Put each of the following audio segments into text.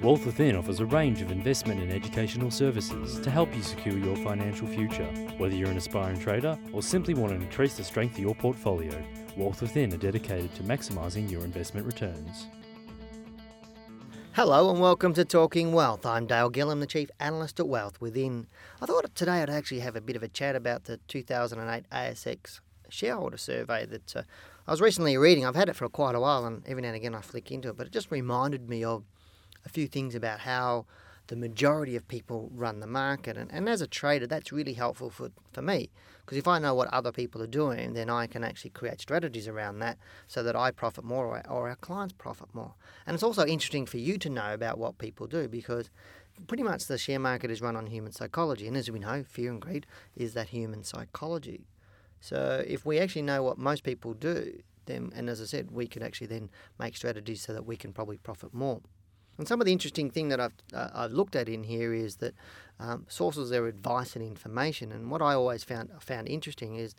Wealth Within offers a range of investment and educational services to help you secure your financial future. Whether you're an aspiring trader or simply want to increase the strength of your portfolio, Wealth Within are dedicated to maximising your investment returns. Hello and welcome to Talking Wealth. I'm Dale Gillham, the Chief Analyst at Wealth Within. I thought today I'd actually have a bit of a chat about the 2008 ASX shareholder survey that uh, I was recently reading. I've had it for quite a while and every now and again I flick into it, but it just reminded me of a few things about how the majority of people run the market. And, and as a trader, that's really helpful for, for me because if I know what other people are doing, then I can actually create strategies around that so that I profit more or, or our clients profit more. And it's also interesting for you to know about what people do because pretty much the share market is run on human psychology. And as we know, fear and greed is that human psychology. So if we actually know what most people do, then, and as I said, we can actually then make strategies so that we can probably profit more. And some of the interesting thing that I've, uh, I've looked at in here is that um, sources their advice and information. And what I always found found interesting is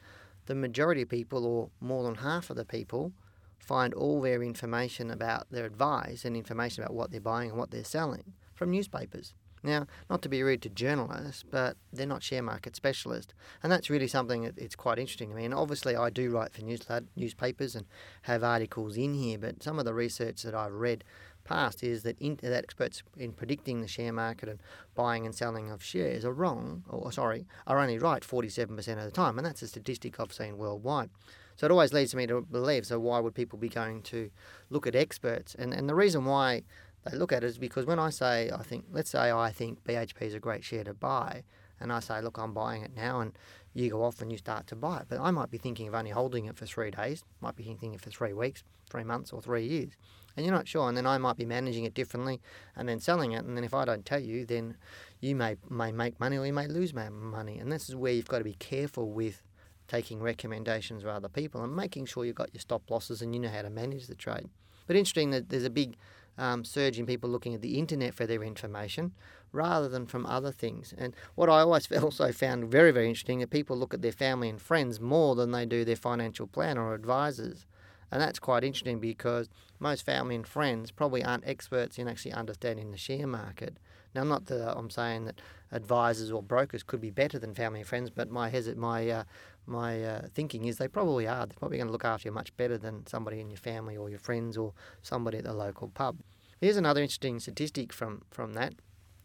the majority of people, or more than half of the people, find all their information about their advice and information about what they're buying and what they're selling from newspapers. Now, not to be rude to journalists, but they're not share market specialists. And that's really something that it's quite interesting to me. And obviously, I do write for news, newspapers and have articles in here, but some of the research that I've read past is that, in, that experts in predicting the share market and buying and selling of shares are wrong, or sorry, are only right 47% of the time, and that's a statistic I've seen worldwide. So it always leads me to believe. So why would people be going to look at experts? And and the reason why they look at it is because when I say I think, let's say I think BHP is a great share to buy, and I say, look, I'm buying it now, and you go off and you start to buy it. But I might be thinking of only holding it for three days, might be thinking for three weeks, three months, or three years and you're not sure. And then I might be managing it differently and then selling it. And then if I don't tell you, then you may may make money or you may lose money. And this is where you've got to be careful with taking recommendations from other people and making sure you've got your stop losses and you know how to manage the trade. But interesting that there's a big um, surge in people looking at the internet for their information rather than from other things. And what I always also found very, very interesting that people look at their family and friends more than they do their financial planner or advisors. And that's quite interesting because most family and friends probably aren't experts in actually understanding the share market. Now, not that I'm saying that advisors or brokers could be better than family and friends, but my hesit- my uh, my uh, thinking is they probably are. They're probably going to look after you much better than somebody in your family or your friends or somebody at the local pub. Here's another interesting statistic from from that: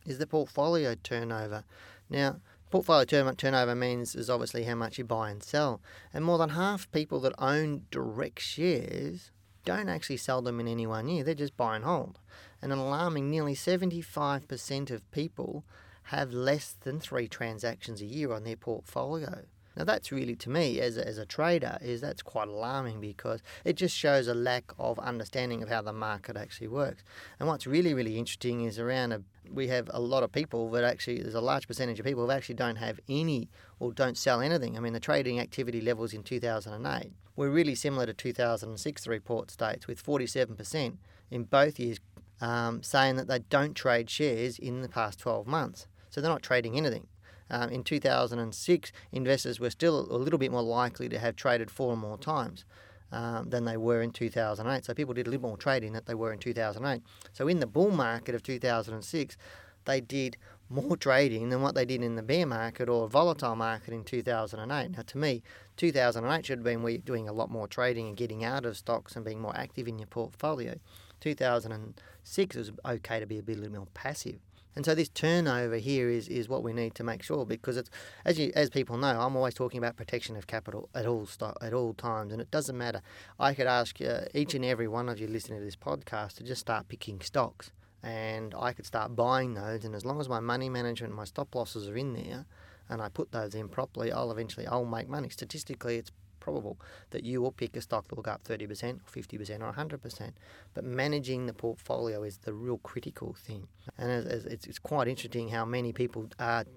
is the portfolio turnover. Now, Portfolio turn- turnover means is obviously how much you buy and sell. And more than half people that own direct shares don't actually sell them in any one year. They just buy and hold. And an alarming nearly 75% of people have less than three transactions a year on their portfolio. Now that's really to me as a, as a trader is that's quite alarming because it just shows a lack of understanding of how the market actually works. And what's really really interesting is around a, we have a lot of people that actually there's a large percentage of people who actually don't have any or don't sell anything. I mean the trading activity levels in 2008 were really similar to 2006 the report states with 47% in both years um, saying that they don't trade shares in the past 12 months. So they're not trading anything um, in 2006, investors were still a little bit more likely to have traded four or more times. Um, than they were in 2008. So people did a little more trading than they were in 2008. So in the bull market of 2006, they did more trading than what they did in the bear market or volatile market in 2008. Now, to me, 2008 should have been doing a lot more trading and getting out of stocks and being more active in your portfolio. 2006 was okay to be a bit a little more passive. And so this turnover here is, is what we need to make sure because it's as you as people know, I'm always talking about protection of capital at all st- at all times, and it doesn't matter. I could ask uh, each and every one of you listening to this podcast to just start picking stocks, and I could start buying those, and as long as my money management and my stop losses are in there, and I put those in properly, I'll eventually I'll make money. Statistically, it's probable that you will pick a stock that will go up 30% or 50% or 100%. But managing the portfolio is the real critical thing. And it's, it's, quite interesting how many people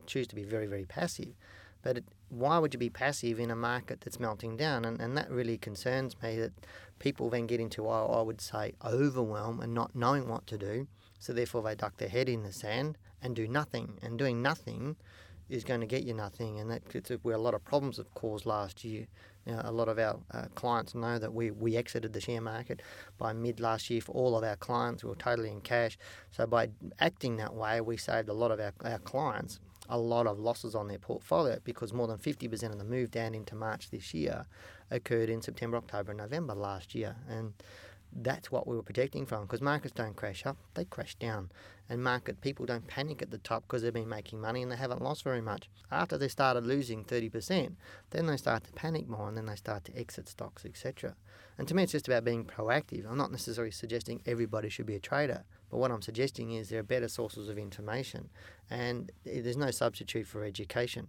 choose to be very, very passive. But it, why would you be passive in a market that's melting down? And, and that really concerns me that people then get into, oh, I would say, overwhelm and not knowing what to do. So therefore, they duck their head in the sand and do nothing. And doing nothing is going to get you nothing, and that's where a lot of problems have caused last year. Now, a lot of our uh, clients know that we, we exited the share market by mid last year for all of our clients. We were totally in cash. So, by acting that way, we saved a lot of our, our clients a lot of losses on their portfolio because more than 50% of the move down into March this year occurred in September, October, and November last year. And that's what we were protecting from because markets don't crash up, they crash down. And market people don't panic at the top because they've been making money and they haven't lost very much. After they started losing 30%, then they start to panic more and then they start to exit stocks, etc. And to me, it's just about being proactive. I'm not necessarily suggesting everybody should be a trader, but what I'm suggesting is there are better sources of information and eh, there's no substitute for education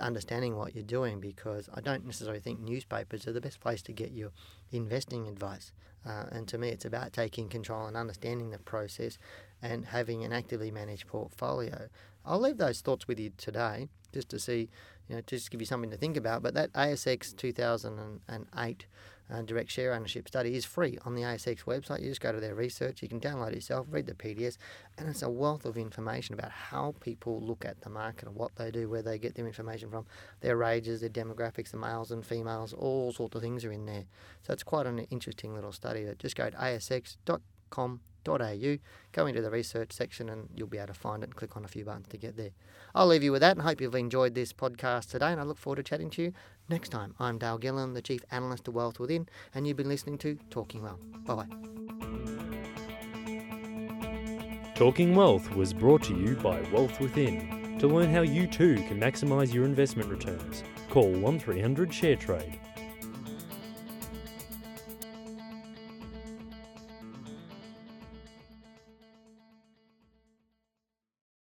understanding what you're doing because I don't necessarily think newspapers are the best place to get your investing advice. Uh, and to me, it's about taking control and understanding the process and having an actively managed portfolio. I'll leave those thoughts with you today just to see, you know, just give you something to think about. But that ASX 2008 uh, direct share ownership study is free on the ASX website. You just go to their research, you can download it yourself, read the PDS, and it's a wealth of information about how people look at the market and what they do, where they get their information from, their ages, their demographics, the males and females, all sorts of things are in there. So it's quite an interesting little study. Just go to asx.com au. Go into the research section and you'll be able to find it and click on a few buttons to get there. I'll leave you with that and hope you've enjoyed this podcast today and I look forward to chatting to you next time. I'm Dale Gillham, the Chief Analyst of Wealth Within, and you've been listening to Talking Wealth. Bye bye. Talking Wealth was brought to you by Wealth Within. To learn how you too can maximise your investment returns, call 1300 ShareTrade